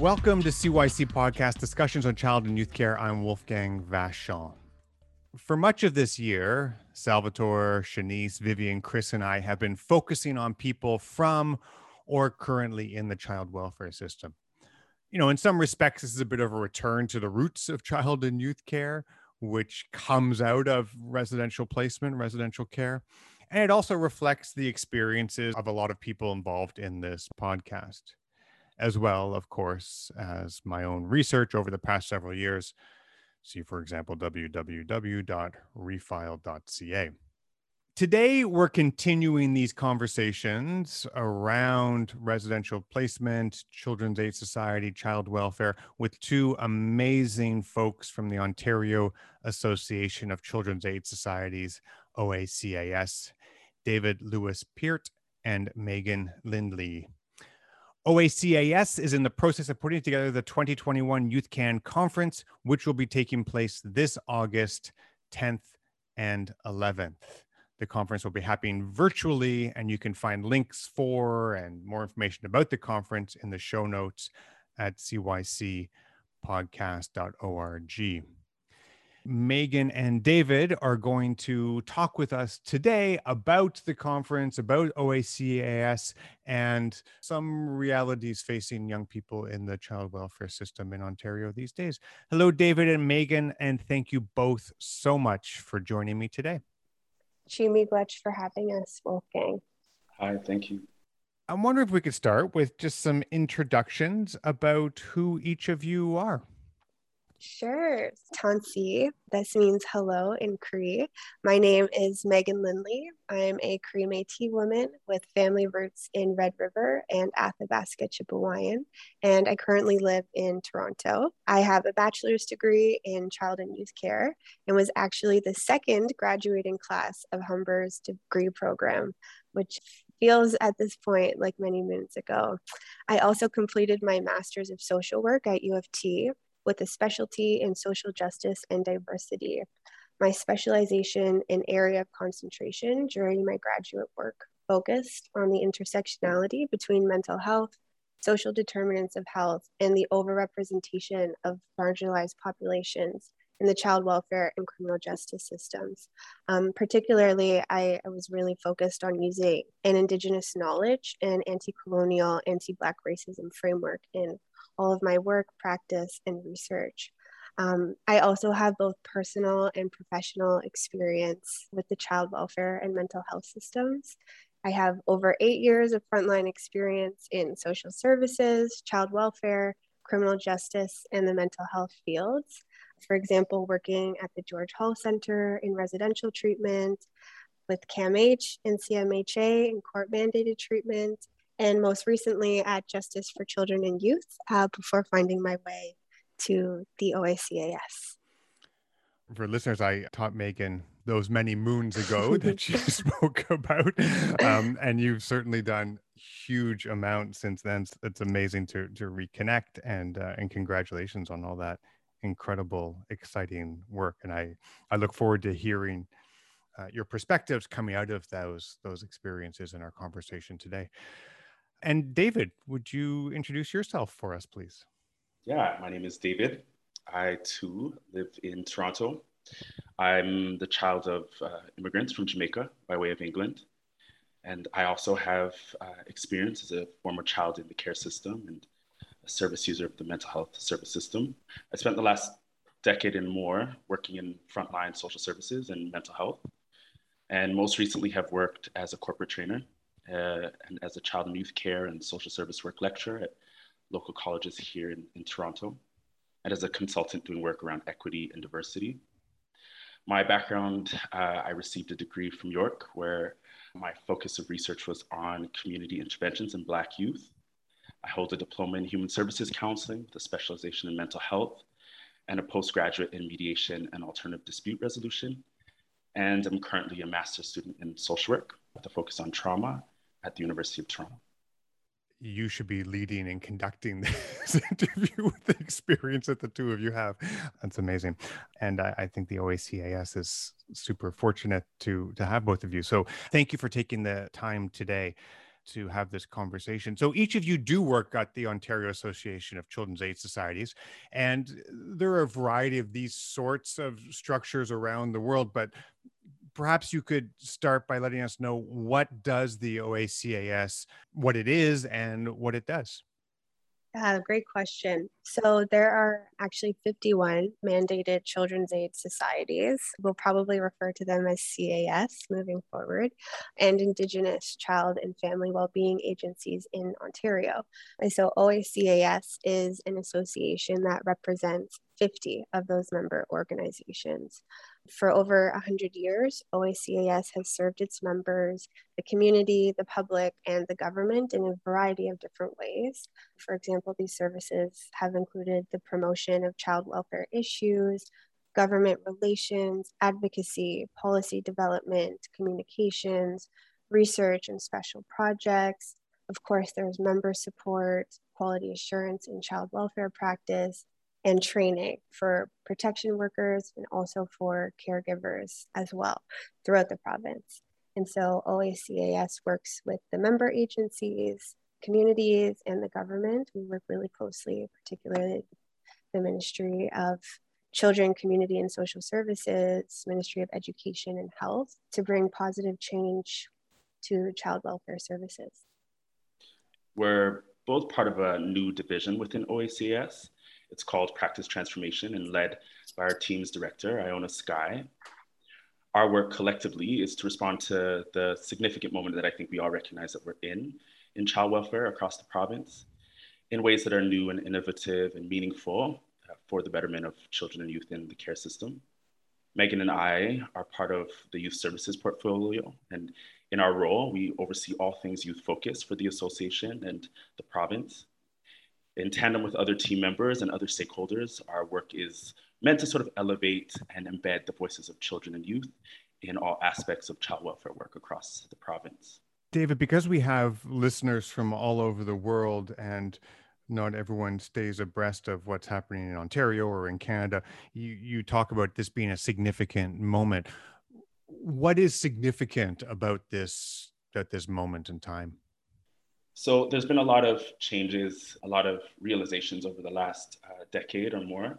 Welcome to CYC Podcast Discussions on Child and Youth Care. I'm Wolfgang Vachon. For much of this year, Salvatore, Shanice, Vivian, Chris, and I have been focusing on people from or currently in the child welfare system. You know, in some respects, this is a bit of a return to the roots of child and youth care, which comes out of residential placement, residential care. And it also reflects the experiences of a lot of people involved in this podcast as well, of course, as my own research over the past several years. See, for example, www.refile.ca. Today, we're continuing these conversations around residential placement, Children's Aid Society, child welfare, with two amazing folks from the Ontario Association of Children's Aid Societies, OACAS, David Lewis Peart and Megan Lindley. OACAS is in the process of putting together the 2021 Youth Can Conference, which will be taking place this August 10th and 11th. The conference will be happening virtually, and you can find links for and more information about the conference in the show notes at cycpodcast.org. Megan and David are going to talk with us today about the conference, about OACAS, and some realities facing young people in the child welfare system in Ontario these days. Hello, David and Megan, and thank you both so much for joining me today. Chi-miigwech for having us, Wolfgang. Hi, thank you. I'm wondering if we could start with just some introductions about who each of you are. Sure. Tansi. This means hello in Cree. My name is Megan Lindley. I'm a Cree Métis woman with family roots in Red River and Athabasca Chipewyan, and I currently live in Toronto. I have a bachelor's degree in child and youth care and was actually the second graduating class of Humber's degree program, which feels at this point like many minutes ago. I also completed my master's of social work at U of T with a specialty in social justice and diversity. My specialization and area of concentration during my graduate work focused on the intersectionality between mental health, social determinants of health, and the overrepresentation of marginalized populations in the child welfare and criminal justice systems. Um, particularly, I, I, was really focused on using an Indigenous knowledge and anti colonial, anti Black racism framework in all of my work, practice, and research. Um, I also have both personal and professional experience with the child welfare and mental health systems. I have over eight years of frontline experience in social services, child welfare, criminal justice, and the mental health fields. For example, working at the George Hull Center in residential treatment, with CAMH and CMHA in court mandated treatment, and most recently at Justice for Children and Youth uh, before finding my way to the OACAS. For listeners, I taught Megan those many moons ago that she spoke about, um, and you've certainly done huge amount since then. It's amazing to to reconnect, and uh, and congratulations on all that incredible, exciting work. And I I look forward to hearing. Uh, your perspectives coming out of those those experiences in our conversation today. And David, would you introduce yourself for us, please? Yeah, my name is David. I too live in Toronto. I'm the child of uh, immigrants from Jamaica by way of England. And I also have uh, experience as a former child in the care system and a service user of the mental health service system. I spent the last decade and more working in frontline social services and mental health. And most recently have worked as a corporate trainer and as a child and youth care and social service work lecturer at local colleges here in, in Toronto, and as a consultant doing work around equity and diversity. My background, uh, I received a degree from York where my focus of research was on community interventions in Black youth. I hold a diploma in human services counseling with a specialization in mental health and a postgraduate in mediation and alternative dispute resolution. And I'm currently a master's student in social work with a focus on trauma at the University of Toronto. You should be leading and conducting this interview with the experience that the two of you have. That's amazing. And I, I think the OACAS is super fortunate to to have both of you. So thank you for taking the time today to have this conversation. So each of you do work at the Ontario Association of Children's Aid Societies, and there are a variety of these sorts of structures around the world. But perhaps you could start by letting us know what does the OACAS, what it is, and what it does. Yeah, great question. So there are actually 51 mandated children's aid societies. We'll probably refer to them as CAS moving forward, and Indigenous child and family well-being agencies in Ontario. And so OACAS is an association that represents 50 of those member organizations. For over 100 years, OACAS has served its members, the community, the public, and the government in a variety of different ways. For example, these services have included the promotion of child welfare issues, government relations, advocacy, policy development, communications, research and special projects. Of course, there's member support, quality assurance in child welfare practice, and training for protection workers and also for caregivers as well throughout the province. And so OACAS works with the member agencies, communities, and the government. We work really closely, particularly the Ministry of Children, Community, and Social Services, Ministry of Education and Health to bring positive change to child welfare services. We're both part of a new division within OACAS it's called Practice Transformation and led by our team's director, Iona Sky. Our work collectively is to respond to the significant moment that I think we all recognize that we're in in child welfare across the province in ways that are new and innovative and meaningful uh, for the betterment of children and youth in the care system. Megan and I are part of the youth services portfolio, and in our role, we oversee all things youth focused for the association and the province in tandem with other team members and other stakeholders, our work is meant to sort of elevate and embed the voices of children and youth in all aspects of child welfare work across the province. David, because we have listeners from all over the world and not everyone stays abreast of what's happening in Ontario or in Canada, you, you talk about this being a significant moment. What is significant about this at this moment in time? So there's been a lot of changes, a lot of realizations over the last uh, decade or more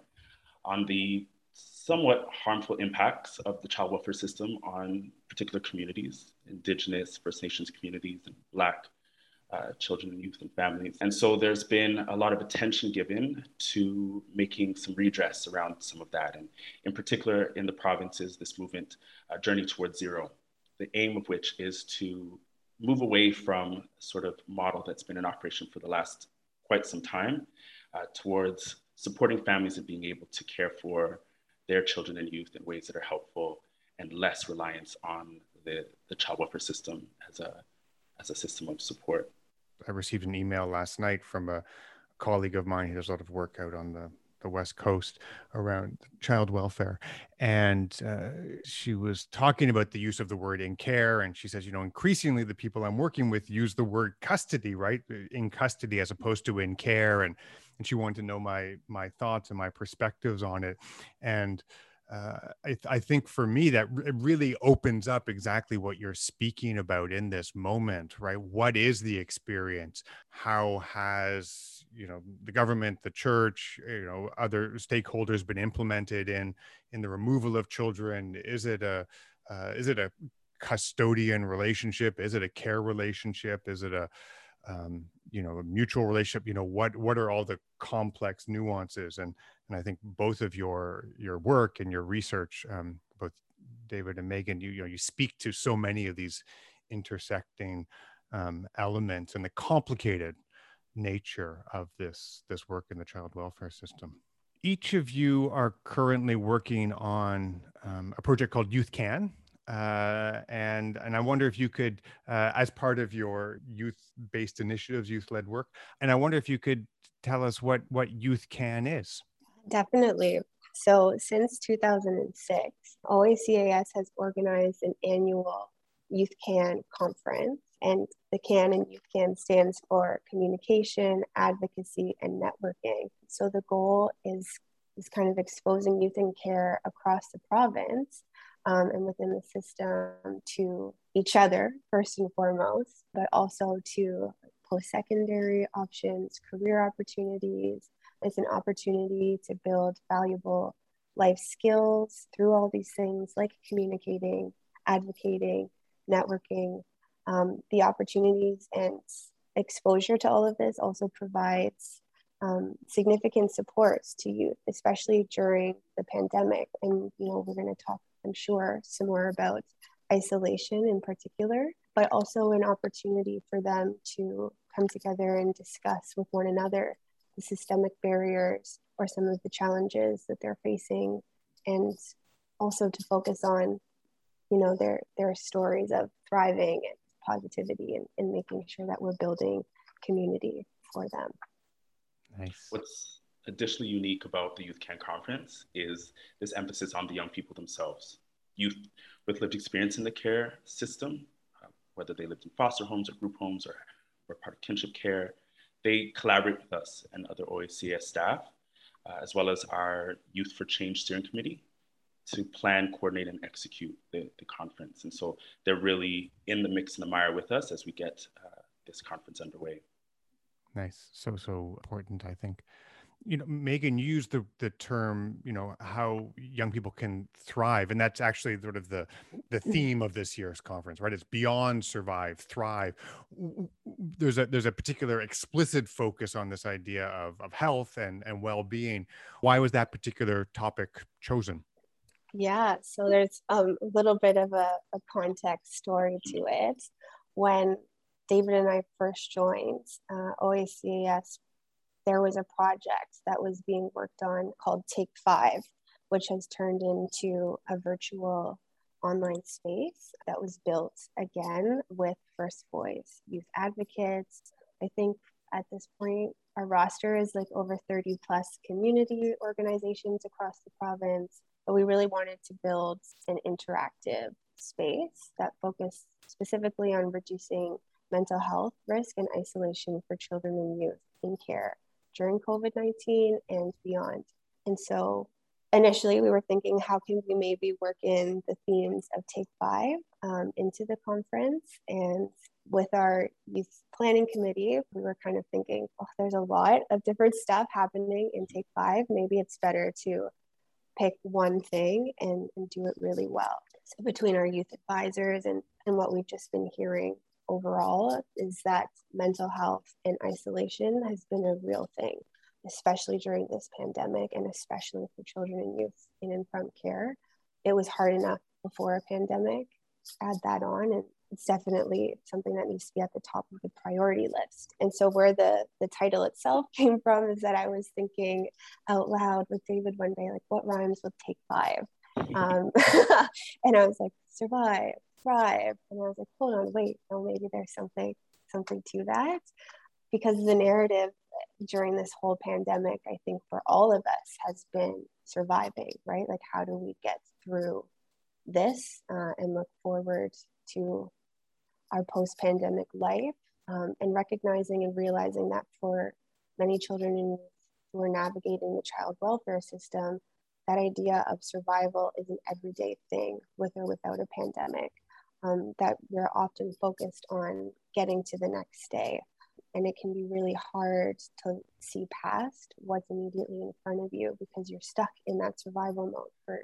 on the somewhat harmful impacts of the child welfare system on particular communities, Indigenous, First Nations communities, and Black uh, children and youth and families. And so there's been a lot of attention given to making some redress around some of that. And in particular, in the provinces, this movement, uh, Journey Towards Zero, the aim of which is to move away from sort of model that's been in operation for the last quite some time uh, towards supporting families and being able to care for their children and youth in ways that are helpful and less reliance on the, the child welfare system as a, as a system of support. I received an email last night from a colleague of mine who does a lot of work out on the the West Coast around child welfare. And uh, she was talking about the use of the word in care. And she says, you know, increasingly the people I'm working with use the word custody, right? In custody as opposed to in care. And, and she wanted to know my, my thoughts and my perspectives on it. And uh, I, th- I, think for me that it really opens up exactly what you're speaking about in this moment right what is the experience how has you know the government the church you know other stakeholders been implemented in in the removal of children? Is it a uh, is it a custodian relationship? Is it a care relationship? Is it a um, you know a mutual relationship? You know what what are all the complex nuances? And and i think both of your your work and your research um, both david and megan you, you know you speak to so many of these intersecting um, elements and the complicated nature of this this work in the child welfare system each of you are currently working on um, a project called youth can uh, and and I wonder if you could, uh, as part of your youth-based initiatives, youth-led work, and I wonder if you could tell us what what Youth Can is. Definitely. So since 2006, OACAS has organized an annual Youth Can conference, and the CAN and Youth Can stands for communication, advocacy, and networking. So the goal is is kind of exposing youth in care across the province um, and within the system to each other, first and foremost, but also to post secondary options, career opportunities. It's an opportunity to build valuable life skills through all these things like communicating, advocating, networking. Um, the opportunities and exposure to all of this also provides um, significant supports to youth, especially during the pandemic. And you know, we're going to talk, I'm sure, some more about isolation in particular, but also an opportunity for them to come together and discuss with one another the systemic barriers or some of the challenges that they're facing, and also to focus on, you know, their their stories of thriving and positivity and, and making sure that we're building community for them. Nice. What's additionally unique about the Youth Can Conference is this emphasis on the young people themselves. Youth with lived experience in the care system, uh, whether they lived in foster homes or group homes or were part of kinship care, they collaborate with us and other OACAS staff, uh, as well as our Youth for Change Steering Committee to plan, coordinate, and execute the, the conference. And so they're really in the mix and the mire with us as we get uh, this conference underway. Nice. So, so important, I think. You know, Megan used the the term, you know, how young people can thrive. And that's actually sort of the the mm. theme of this year's conference, right? It's beyond survive, thrive. There's a there's a particular explicit focus on this idea of, of health and, and well-being. Why was that particular topic chosen? Yeah, so there's a little bit of a, a context story to it. When David and I first joined uh, OACAS, there was a project that was being worked on called Take Five, which has turned into a virtual online space that was built again with First Voice youth advocates. I think at this point, our roster is like over 30 plus community organizations across the province. But we really wanted to build an interactive space that focused specifically on reducing mental health risk and isolation for children and youth in care during COVID 19 and beyond. And so initially we were thinking how can we maybe work in the themes of Take Five um, into the conference. And with our youth planning committee, we were kind of thinking, oh, there's a lot of different stuff happening in Take Five. Maybe it's better to pick one thing and, and do it really well. So between our youth advisors and, and what we've just been hearing overall is that mental health and isolation has been a real thing, especially during this pandemic and especially for children and youth in in front care. It was hard enough before a pandemic. Add that on, and it's definitely something that needs to be at the top of the priority list. And so, where the the title itself came from is that I was thinking out loud with David one day, like, what rhymes with take five? Um, and I was like, survive, thrive. And I was like, hold on, wait, no, maybe there's something something to that, because the narrative during this whole pandemic, I think for all of us has been surviving, right? Like, how do we get through this uh, and look forward to our post pandemic life um, and recognizing and realizing that for many children who are navigating the child welfare system, that idea of survival is an everyday thing with or without a pandemic. Um, that we're often focused on getting to the next day. And it can be really hard to see past what's immediately in front of you because you're stuck in that survival mode for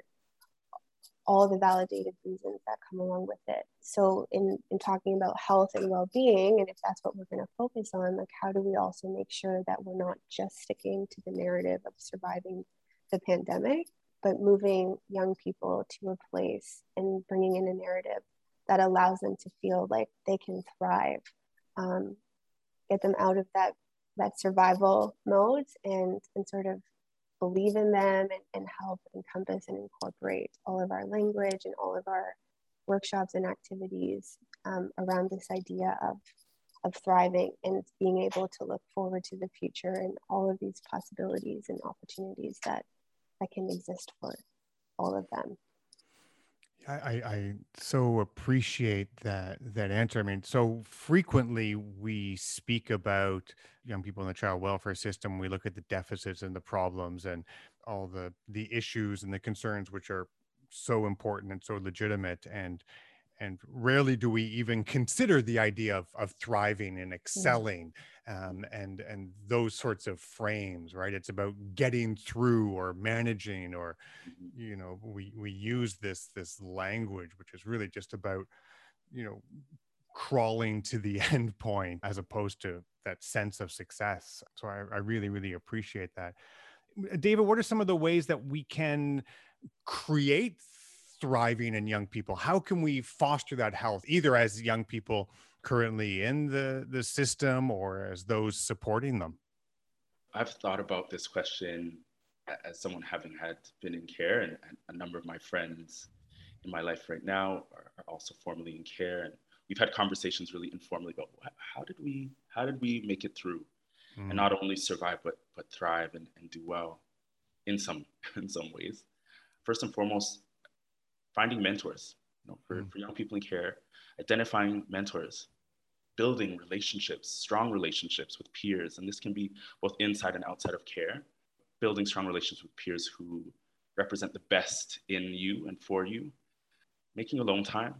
all the validated reasons that come along with it. So, in, in talking about health and well being, and if that's what we're going to focus on, like how do we also make sure that we're not just sticking to the narrative of surviving the pandemic, but moving young people to a place and bringing in a narrative that allows them to feel like they can thrive, um, get them out of that that survival mode and and sort of believe in them and, and help encompass and incorporate all of our language and all of our workshops and activities um, around this idea of of thriving and being able to look forward to the future and all of these possibilities and opportunities that that can exist for all of them. I, I so appreciate that that answer. I mean, so frequently we speak about young people in the child welfare system. We look at the deficits and the problems and all the the issues and the concerns which are so important and so legitimate and and rarely do we even consider the idea of, of thriving and excelling um, and and those sorts of frames right? It's about getting through or managing or mm-hmm. you know we we use this this language which is really just about you know crawling to the end point as opposed to that sense of success. So i, I really really appreciate that. David what are some of the ways that we can create thriving in young people? How can we foster that health either as young people currently in the the system or as those supporting them? I've thought about this question as someone having had been in care and, and a number of my friends in my life right now are, are, also formally in care and we've had conversations really informally about how did we how did we make it through mm. and not only survive but but thrive and, and do well in some in some ways. First and foremost finding mentors you know, for, mm. for young people in care, identifying mentors, building relationships, strong relationships with peers. And this can be both inside and outside of care, building strong relationships with peers who represent the best in you and for you, making alone time,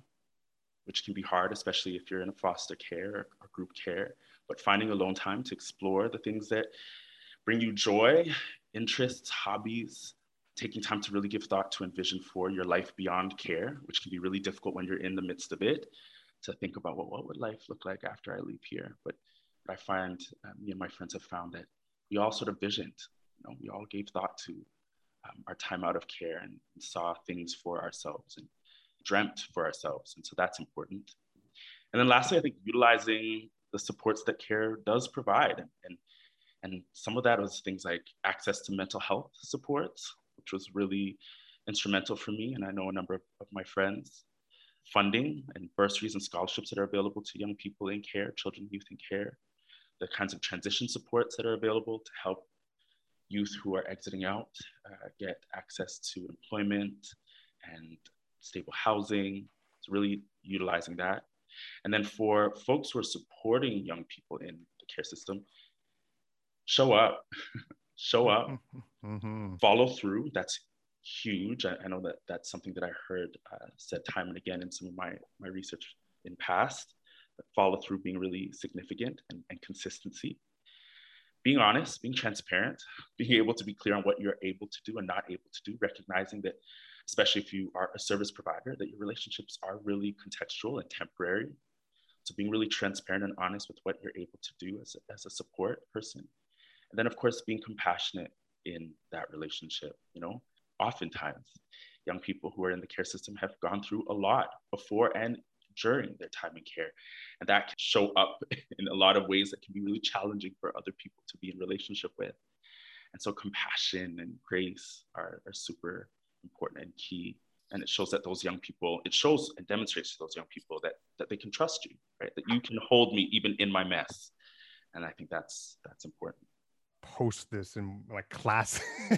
which can be hard, especially if you're in a foster care or group care, but finding alone time to explore the things that bring you joy, interests, hobbies, taking time to really give thought to and vision for your life beyond care, which can be really difficult when you're in the midst of it, to think about well, what would life look like after I leave here. But I find um, me and my friends have found that we all sort of visioned, you know, we all gave thought to um, our time out of care and, and saw things for ourselves and dreamt for ourselves. And so that's important. And then lastly, I think utilizing the supports that care does provide and, and and some of that was things like access to mental health supports, which was really instrumental for me. And I know a number of, of my friends. Funding and bursaries and scholarships that are available to young people in care, children, youth in care, the kinds of transition supports that are available to help youth who are exiting out uh, get access to employment and stable housing. It's really utilizing that. And then for folks who are supporting young people in the care system, show up, show up, mm-hmm. follow through. That's huge. I, I, know that that's something that I heard uh, said time and again in some of my, my research in past. Follow through being really significant and, and consistency. Being honest, being transparent, being able to be clear on what you're able to do and not able to do, recognizing that, especially if you are a service provider, that your relationships are really contextual and temporary. So being really transparent and honest with what you're able to do as a, as a support person and then, of course, being compassionate in that relationship. You know, oftentimes, young people who are in the care system have gone through a lot before and during their time in care. And that can show up in a lot of ways that can be really challenging for other people to be in relationship with. And so compassion and grace are, are super important and key. And it shows that those young people, it shows and demonstrates to those young people that that they can trust you, right? That you can hold me even in my mess. And I think that's that's important post this in like classes.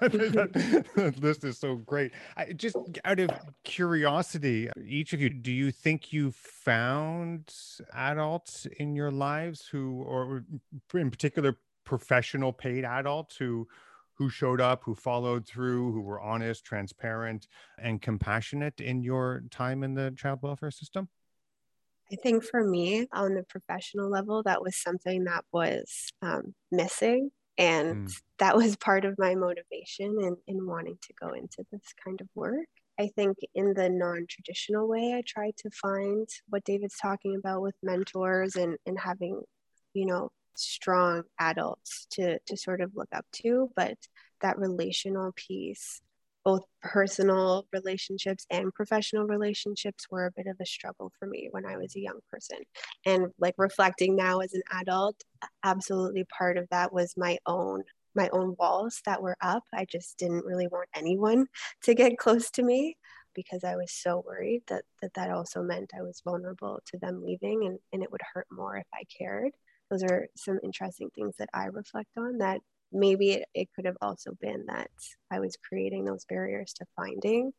that list is so great. I, just out of curiosity, each of you, do you think you found adults in your lives who, or in particular, professional paid adults who who showed up, who followed through, who were honest, transparent, and compassionate in your time in the child welfare system? I think for me, on the professional level, that was something that was um, missing. And mm. that was part of my motivation in, in wanting to go into this kind of work. I think in the non traditional way, I tried to find what David's talking about with mentors and, and having, you know, strong adults to, to sort of look up to. But that relational piece both personal relationships and professional relationships were a bit of a struggle for me when I was a young person. And like reflecting now as an adult, absolutely part of that was my own my own walls that were up. I just didn't really want anyone to get close to me because I was so worried that that, that also meant I was vulnerable to them leaving and, and it would hurt more if I cared. Those are some interesting things that I reflect on that maybe it, it could have also been that I was creating those barriers to finding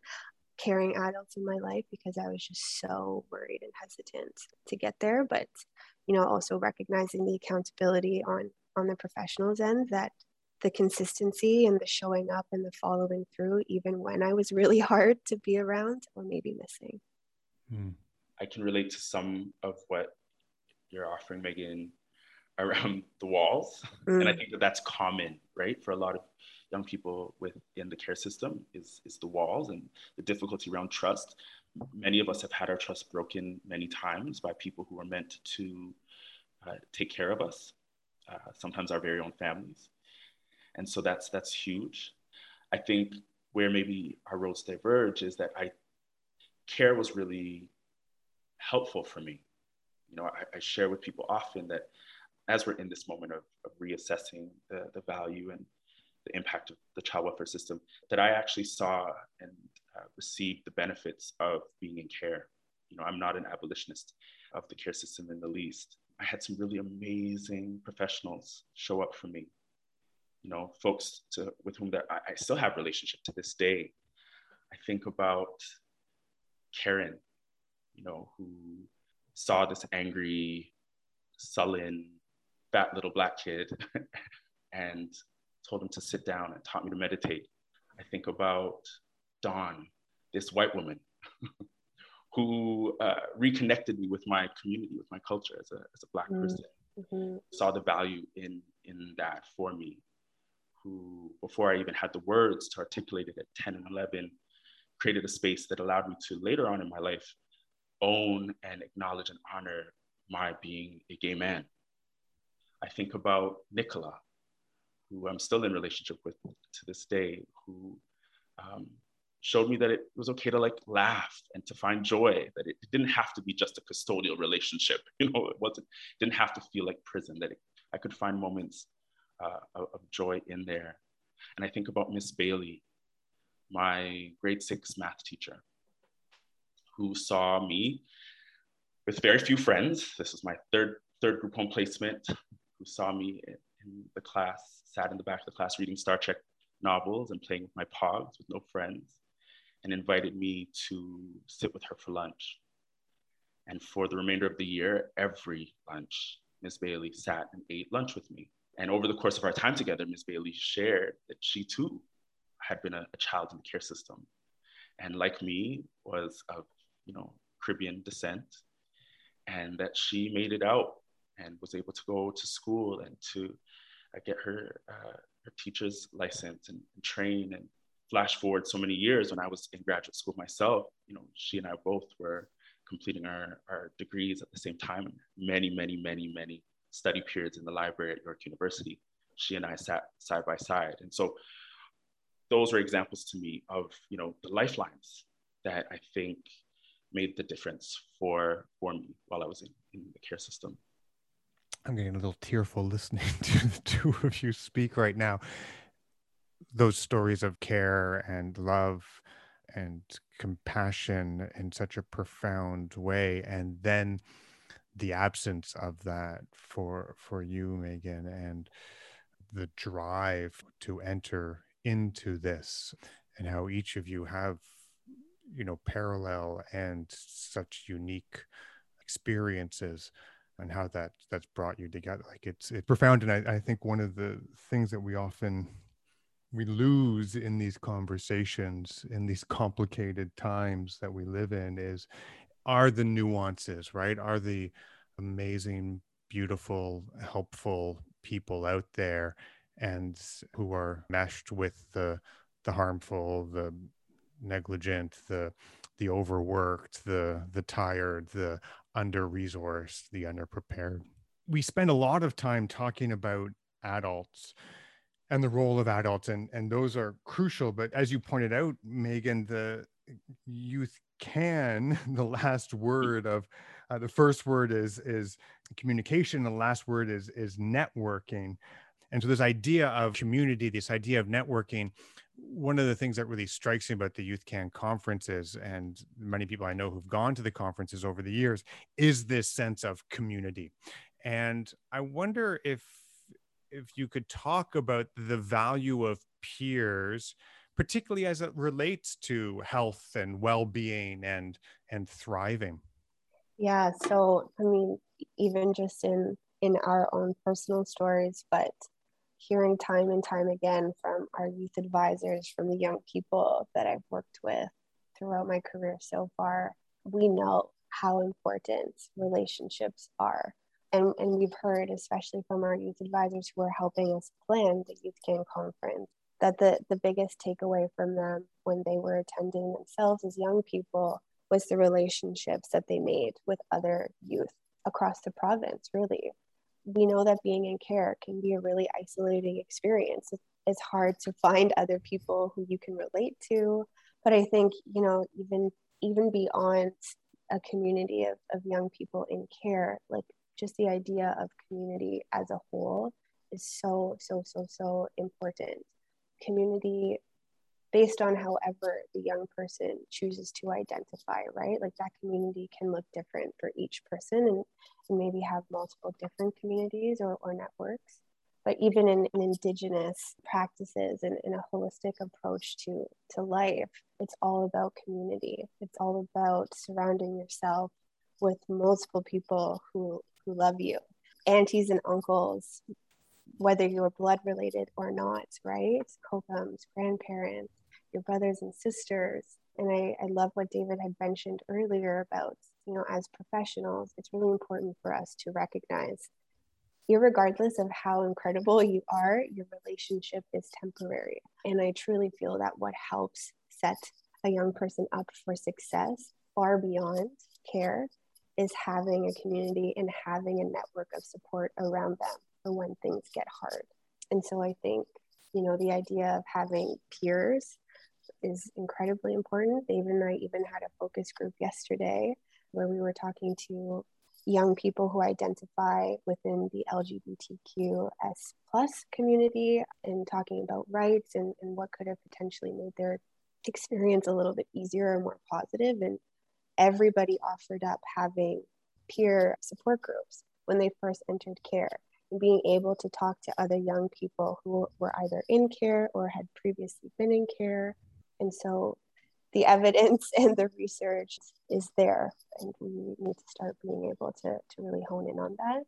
caring adults in my life because I was just so worried and hesitant to get there. But, you know, also recognizing the accountability on on the professionals end that the consistency and the showing up and the following through, even when I was really hard to be around or maybe missing. Hmm. I can relate to some of what you're offering, Megan, around the walls. Mm. And I mm. think that that's common, right? For a lot of young people within the care system is, is the walls and the difficulty around trust. Many of us have had our trust broken many times by people who are meant to uh, take care of us, uh, sometimes our very own families. And so that's, that's huge. I think where maybe our roads diverge is that I, care was really helpful for me. You know, I, I share with people often that as we're in this moment of, of reassessing the, the value and the impact of the child welfare system, that I actually saw and uh, received the benefits of being in care. You know, I'm not an abolitionist of the care system in the least. I had some really amazing professionals show up for me. You know, folks to, with whom that I, I still have relationship to this day. I think about Karen, you know, who saw this angry, sullen, fat little black kid and told him to sit down and taught me to meditate. I think about Dawn, this white woman who uh, reconnected me with my community, with my culture as a, as a black mm-hmm. person, mm-hmm. saw the value in, in that for me, who before I even had the words to articulate it at 10 and 11, created a space that allowed me to later on in my life own and acknowledge and honor my being a gay man. I think about Nicola, who I'm still in relationship with to this day, who um, showed me that it was okay to like laugh and to find joy, that it didn't have to be just a custodial relationship. You know, it wasn't, didn't have to feel like prison, that it, I could find moments uh, of, joy in there. And I think about Miss Bailey, my grade six math teacher, who saw me with very few friends. This was my third third group home placement who saw me in the class, sat in the back of the class reading Star Trek novels and playing with my pogs with no friends, and invited me to sit with her for lunch. And for the remainder of the year, every lunch, Miss Bailey sat and ate lunch with me. And over the course of our time together, Miss Bailey shared that she too had been a, a child in the care system. And like me, was of you know Caribbean descent, and that she made it out and was able to go to school and to uh, get her uh, her teacher's license and, and, train and flash forward so many years when I was in graduate school myself, you know, she and I both were completing our, our degrees at the same time, many, many, many, many study periods in the library at York University. She and I sat side by side. And so those were examples to me of, you know, the lifelines that I think made the difference for, for me while I was in, in the care system. I'm getting a little tearful listening to the two of you speak right now. Those stories of care and love and compassion in such a profound way, and then the absence of that for for you, Megan, and the drive to enter into this, and how each of you have, you know, parallel and such unique experiences and how that that's brought you together. Like it's it's profound and I, I think one of the things that we often we lose in these conversations in these complicated times that we live in is are the nuances right? Are the amazing beautiful helpful people out there and who are meshed with the the harmful the negligent the the overworked the the tired the under resourced, the underprepared. We spend a lot of time talking about adults and the role of adults, and, and those are crucial. But as you pointed out, Megan, the youth can, the last word of uh, the first word is is communication, the last word is is networking. And so this idea of community, this idea of networking, one of the things that really strikes me about the Youth Can conferences, and many people I know who've gone to the conferences over the years, is this sense of community. And I wonder if if you could talk about the value of peers, particularly as it relates to health and well-being and and thriving. Yeah. So I mean, even just in in our own personal stories, but hearing time and time again from our youth advisors, from the young people that I've worked with throughout my career so far, we know how important relationships are. And, and we've heard, especially from our youth advisors who are helping us plan the Youth Can conference, that the, the biggest takeaway from them when they were attending themselves as young people was the relationships that they made with other youth across the province, really. We know that being in care can be a really isolating experience. It's hard to find other people who you can relate to. But I think, you know, even even beyond a community of, of young people in care, like just the idea of community as a whole is so, so, so, so important. Community based on however the young person chooses to identify, right? Like that community can look different for each person and, and maybe have multiple different communities or, or networks. But even in, in indigenous practices and in a holistic approach to, to life, it's all about community. It's all about surrounding yourself with multiple people who, who love you, aunties and uncles, whether you're blood related or not, right? Kokums, grandparents, your brothers and sisters. And I, I love what David had mentioned earlier about, you know, as professionals, it's really important for us to recognize, regardless of how incredible you are, your relationship is temporary. And I truly feel that what helps set a young person up for success far beyond care is having a community and having a network of support around them for when things get hard. And so I think, you know, the idea of having peers is incredibly important. David and I even had a focus group yesterday where we were talking to young people who identify within the LGBTQS plus community and talking about rights and, and what could have potentially made their experience a little bit easier and more positive. And everybody offered up having peer support groups when they first entered care and being able to talk to other young people who were either in care or had previously been in care and so the evidence and the research is there, and we need to start being able to, to really hone in on that,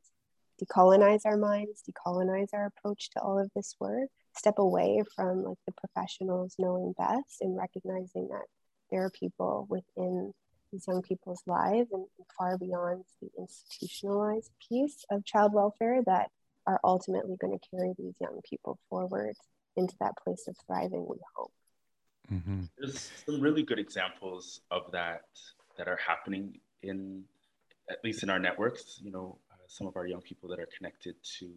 decolonize our minds, decolonize our approach to all of this work, step away from like the professionals knowing best and recognizing that there are people within these young people's lives and far beyond the institutionalized piece of child welfare that are ultimately going to carry these young people forward into that place of thriving, we hope. Mm-hmm. There's some really good examples of that that are happening in, at least in our networks. You know, uh, some of our young people that are connected to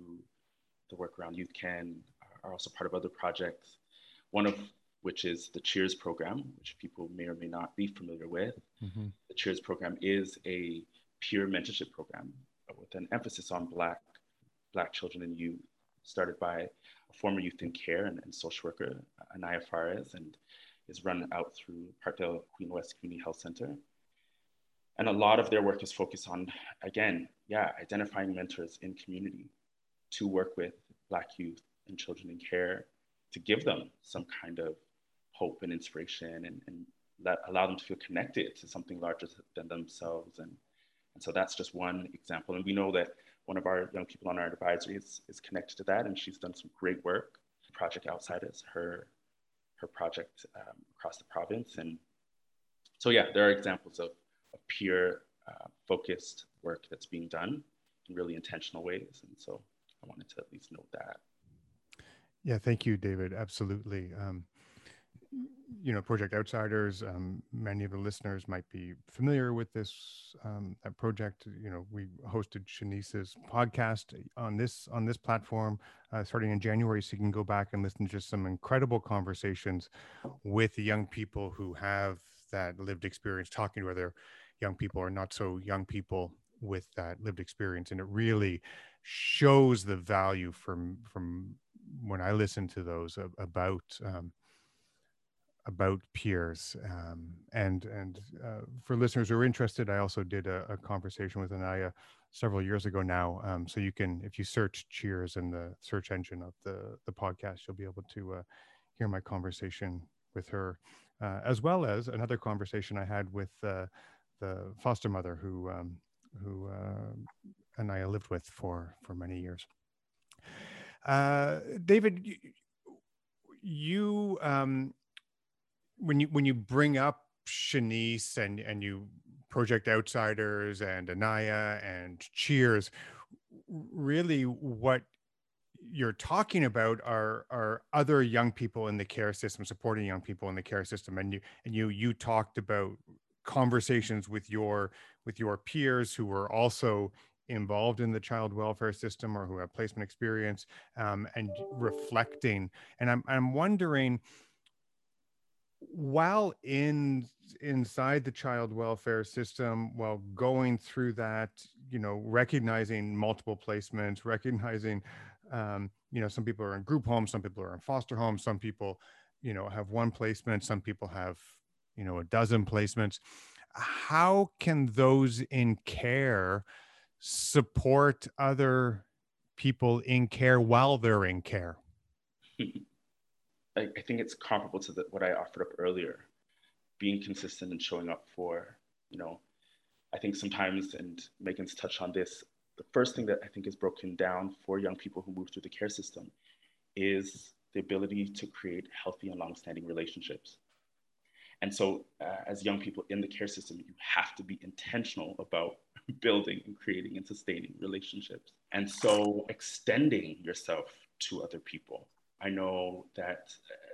the work around Youth Can are also part of other projects. One of which is the Cheers program, which people may or may not be familiar with. Mm-hmm. The Cheers program is a peer mentorship program with an emphasis on Black Black children and youth, started by former youth in care and, and social worker, uh, Anaya Fares, and is run out through Parkdale Queen West Community Health Center. And a lot of their work is focused on, again, yeah, identifying mentors in community to work with Black youth and children in care to give them some kind of hope and inspiration and, and let, allow them to feel connected to something larger than themselves. And, and so that's just one example. And we know that one of our young people on our advisory is, is connected to that, and she's done some great work. Project Outsiders, her her project um, across the province. And so, yeah, there are examples of, of peer uh, focused work that's being done in really intentional ways. And so I wanted to at least note that. Yeah, thank you, David. Absolutely. Um, you know, Project Outsiders. Um, many of the listeners might be familiar with this um, that project. You know, we hosted Shanice's podcast on this on this platform uh, starting in January, so you can go back and listen to just some incredible conversations with young people who have that lived experience, talking to other young people or not so young people with that lived experience, and it really shows the value from from when I listen to those about. Um, about peers um, and and uh, for listeners who are interested i also did a, a conversation with anaya several years ago now um, so you can if you search cheers in the search engine of the the podcast you'll be able to uh, hear my conversation with her uh, as well as another conversation i had with uh, the foster mother who um, who uh, anaya lived with for for many years. Uh, David, you, you um, when you when you bring up Shanice and and you Project Outsiders and Anaya and Cheers, really what you're talking about are are other young people in the care system supporting young people in the care system. And you and you you talked about conversations with your with your peers who were also involved in the child welfare system or who have placement experience um, and reflecting. And i'm i'm wondering while in inside the child welfare system while going through that you know recognizing multiple placements recognizing um, you know some people are in group homes some people are in foster homes some people you know have one placement some people have you know a dozen placements. How can those in care support other people in care while they're in care I, I think it's comparable to the, what I offered up earlier, being consistent and showing up for, you know, I think sometimes, and Megan's touched on this, the first thing that I think is broken down for young people who move through the care system is the ability to create healthy and long-standing relationships. And so, uh, as young people in the care system, you have to be intentional about building and creating and sustaining relationships. And so, extending yourself to other people I know that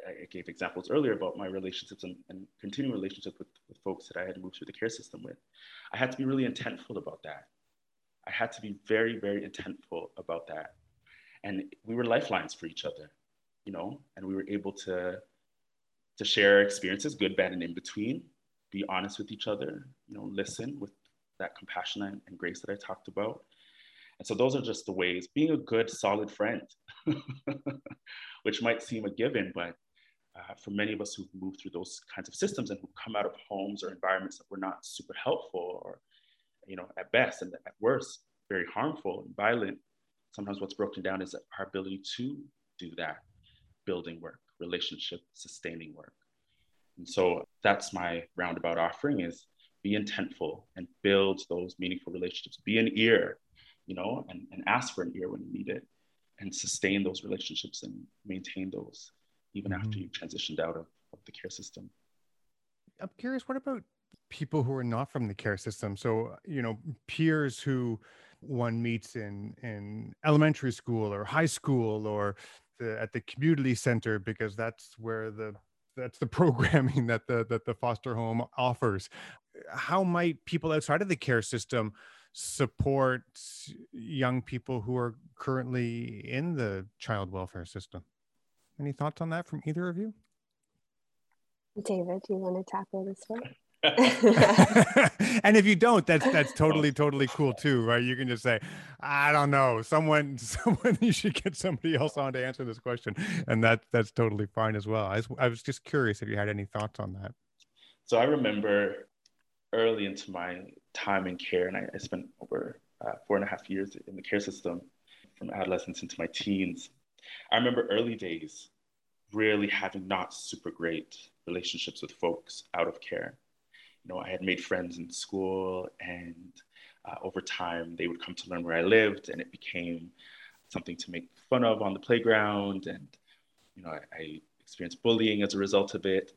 I gave examples earlier about my relationships and, and continuing relationships with, with folks that I had moved through the care system with. I had to be really intentful about that. I had to be very, very intentful about that. And we were lifelines for each other, you know, and we were able to, to share experiences, good, bad, and in between, be honest with each other, you know, listen with that compassion and, and grace that I talked about. And so those are just the ways, being a good, solid friend, which might seem a given, but uh, for many of us who've moved through those kinds of systems and who come out of homes or environments that were not super helpful or, you know, at best and at worst, very harmful and violent, sometimes what's broken down is our ability to do that building work, relationship sustaining work. And so that's my roundabout offering is be intentful and build those meaningful relationships. Be an ear you know, and, and ask for an ear when you need it and sustain those relationships and maintain those even mm-hmm. after you've transitioned out of, of the care system. I'm curious, what about people who are not from the care system? So, you know, peers who one meets in in elementary school or high school or the, at the community center because that's where the that's the programming that the that the foster home offers. How might people outside of the care system support young people who are currently in the child welfare system. Any thoughts on that from either of you? David, do you want to tackle this one? and if you don't, that's that's totally totally cool too, right? You can just say, I don't know, someone someone you should get somebody else on to answer this question, and that that's totally fine as well. I was, I was just curious if you had any thoughts on that. So I remember early into my time in care, and I, I spent over uh, four and a half years in the care system from adolescence into my teens. I remember early days really having not super great relationships with folks out of care. You know, I had made friends in school, and uh, over time, they would come to learn where I lived, and it became something to make fun of on the playground. And, you know, I, I experienced bullying as a result of it.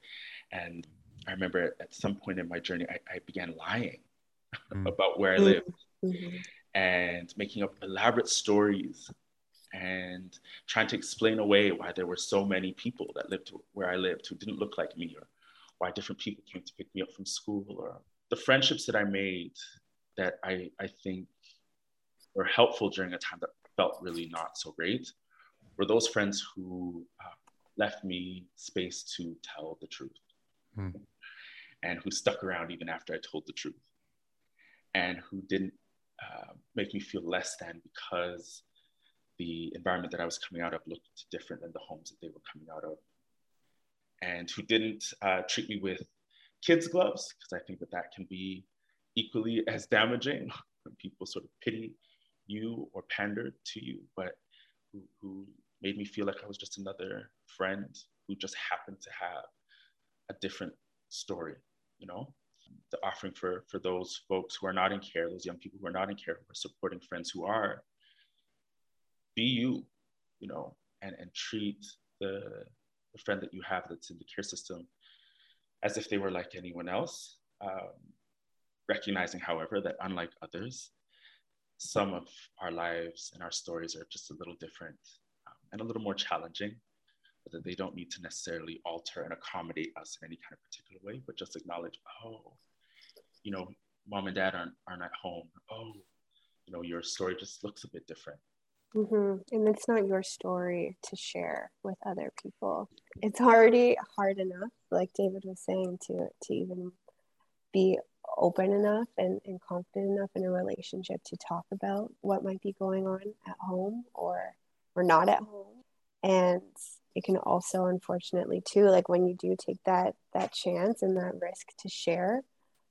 And I remember at some point in my journey, I, I began lying mm. about where I lived mm-hmm. and making up elaborate stories and trying to explain away why there were so many people that lived where I lived who didn't look like me or why different people came to pick me up from school or the friendships that I made that I, I think were helpful during a time that felt really not so great were those friends who uh, left me space to tell the truth. Mm and who stuck around even after I told the truth, and who didn't uh, make me feel less than because the environment that I was coming out of looked different than the homes that they were coming out of, and who didn't uh, treat me with kids' gloves, because I think that that can be equally as damaging when people sort of pity you or pander to you, but who, who made me feel like I was just another friend who just happened to have a different story you know the offering for for those folks who are not in care those young people who are not in care who are supporting friends who are be you you know, and, and treat the, the friend that you have that's in the care system as if they were like anyone else. Um, recognizing, however, that unlike others, some of our lives and our stories are just a little different um, and a little more challenging, but that they don't need to necessarily alter and accommodate us in any kind of particular way, but just acknowledge, oh, you know, mom and dad aren't, aren't at home. Oh, you know, your story just looks a bit different. Mm-hmm. And it's not your story to share with other people. It's already hard enough, like David was saying, to to even be open enough and, and confident enough in a relationship to talk about what might be going on at home or or not at home and it can also unfortunately too like when you do take that that chance and that risk to share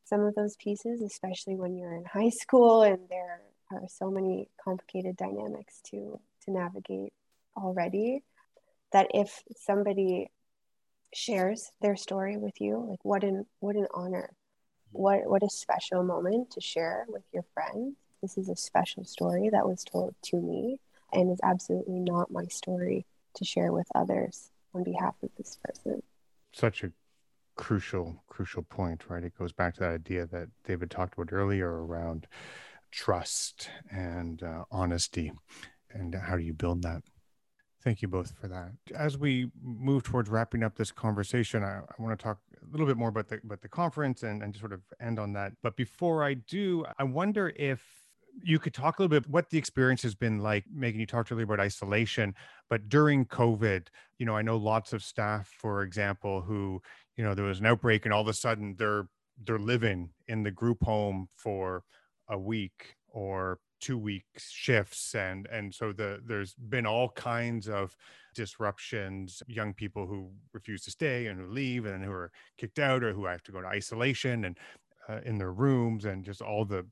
some of those pieces especially when you're in high school and there are so many complicated dynamics to to navigate already that if somebody shares their story with you like what an what an honor what what a special moment to share with your friends. This is a special story that was told to me and is absolutely not my story to share with others on behalf of this person. Such a crucial crucial point, right? It goes back to that idea that David talked about earlier around trust and uh, honesty and how do you build that Thank you both for that. As we move towards wrapping up this conversation, I, I want to talk a little bit more about the about the conference and, and sort of end on that. But before I do, I wonder if you could talk a little bit what the experience has been like. Megan, you talked earlier about isolation, but during COVID, you know, I know lots of staff, for example, who, you know, there was an outbreak and all of a sudden they're they're living in the group home for a week or two week shifts and and so the there's been all kinds of disruptions young people who refuse to stay and who leave and who are kicked out or who have to go to isolation and uh, in their rooms and just all the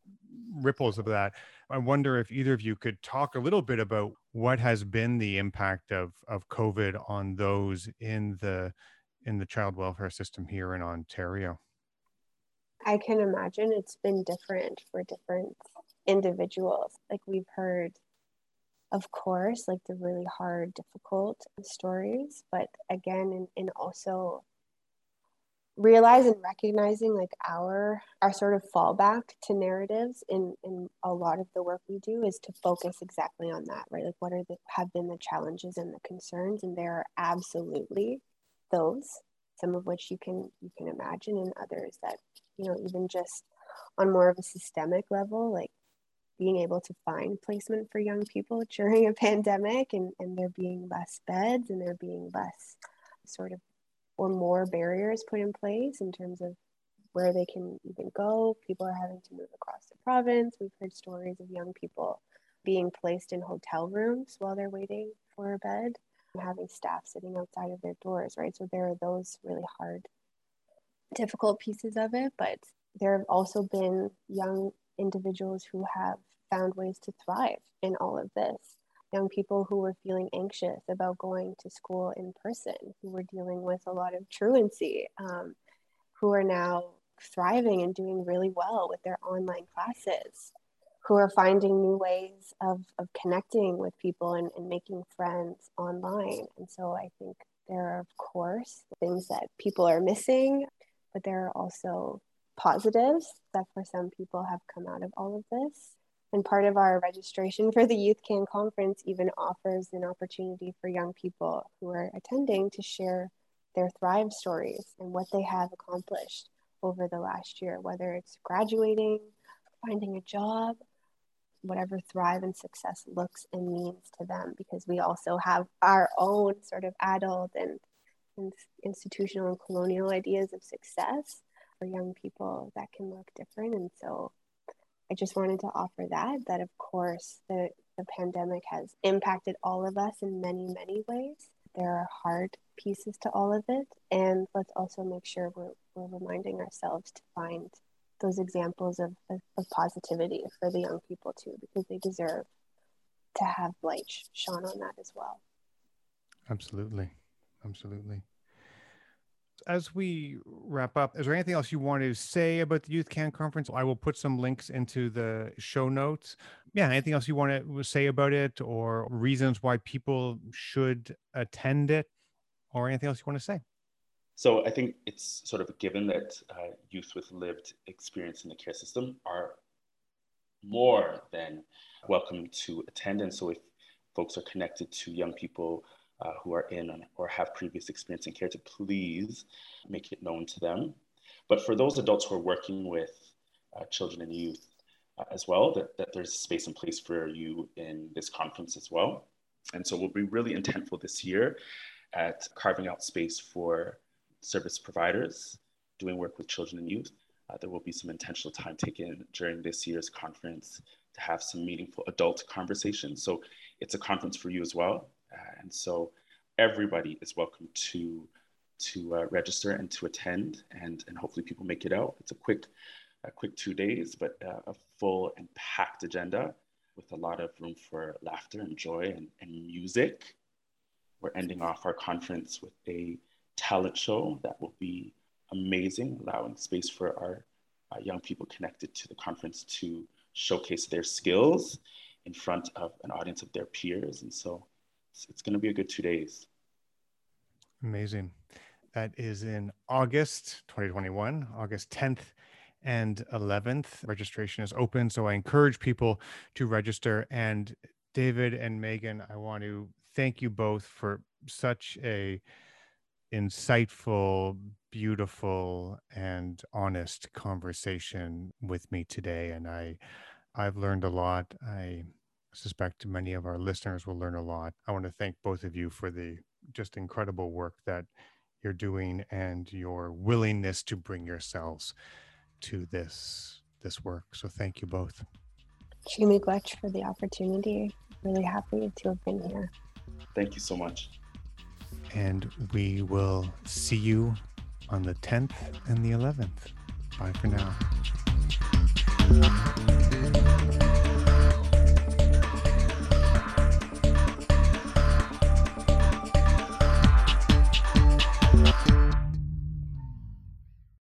ripples of that i wonder if either of you could talk a little bit about what has been the impact of of covid on those in the in the child welfare system here in ontario i can imagine it's been different for different individuals. Like we've heard, of course, like the really hard, difficult stories, but again, and, and also realize and recognizing like our our sort of fallback to narratives in in a lot of the work we do is to focus exactly on that right? Like what are the have been the challenges and the concerns and there are absolutely those some of which you can you can imagine and others that you know even just on more of a systemic level like being able to find placement for young people during a pandemic and, and there being less beds and there being less sort of or more barriers put in place in terms of where they can even go. People are having to move across the province. We've heard stories of young people being placed in hotel rooms while they're waiting for a bed having staff sitting outside of their doors, right? So there are those really hard, difficult pieces of it, but there have also been young individuals who have found ways to thrive in all of this. Young people who were feeling anxious about going to school in person, who were dealing with a lot of truancy, um, who are now thriving and doing really well with their online classes, who are finding new ways of, of connecting with people and, and making friends online. And so I think there are, of course, things that people are missing, but there are also positives that for some people have come out of all of this. And part of our registration for the Youth Can conference even offers an opportunity for young people who are attending to share their Thrive stories and what they have accomplished over the last year, whether it's graduating, finding a job, whatever thrive and success looks and means to them, because we also have our own sort of adult and, institutional and colonial ideas of success for young people that can look different. And so I just wanted to offer that, that of course the, the pandemic has impacted all of us in many, many ways. There are hard pieces to all of it. And let's also make sure we're, we're reminding ourselves to find those examples of, of, of positivity for the young people too, because they deserve to have light shone on that as well. Absolutely. Absolutely. As we wrap up, is there anything else you want to say about the Youth Can conference? I will put some links into the show notes. Yeah, anything else you want to say about it or reasons why people should attend it or anything else you want to say? So I think it's sort of a given that uh, youth with lived experience in the care system are more than welcome to attend. And so if folks are connected to young people uh, who are in or have previous experience in care to please make it known to them. But for those adults who are working with uh, children and youth uh, as well, that, that there's space and place for you in this conference as well. And so we'll be really intentful this year at carving out space for service providers doing work with children and youth. Uh, there will be some intentional time taken during this year's conference to have some meaningful adult conversations. So it's a conference for you as well. Uh, and so everybody is welcome to to uh, register and to attend, and and hopefully people make it out. It's a quick a quick two days, but uh, a full and packed agenda with a lot of room for laughter and joy and, and music. We're ending off our conference with a talent show that will be amazing, allowing space for our uh, young people connected to the conference to showcase their skills in front of an audience of their peers. And so it's, it's going to be a good two days. Amazing. That is in August 2021, August 10th and 11th. Registration is open. So I encourage people to register. And David and Megan, I want to thank you both for such a insightful, beautiful, and honest conversation with me today. And I I've learned a lot. I suspect many of our listeners will learn a lot. I want to thank both of you for the just incredible work that you're doing and your willingness to bring yourselves to this this work. So thank you both. Chi-miigwech for the opportunity. Really happy to have been here. Thank you so much. And we will see you on the 10th and the 11th. Bye for now.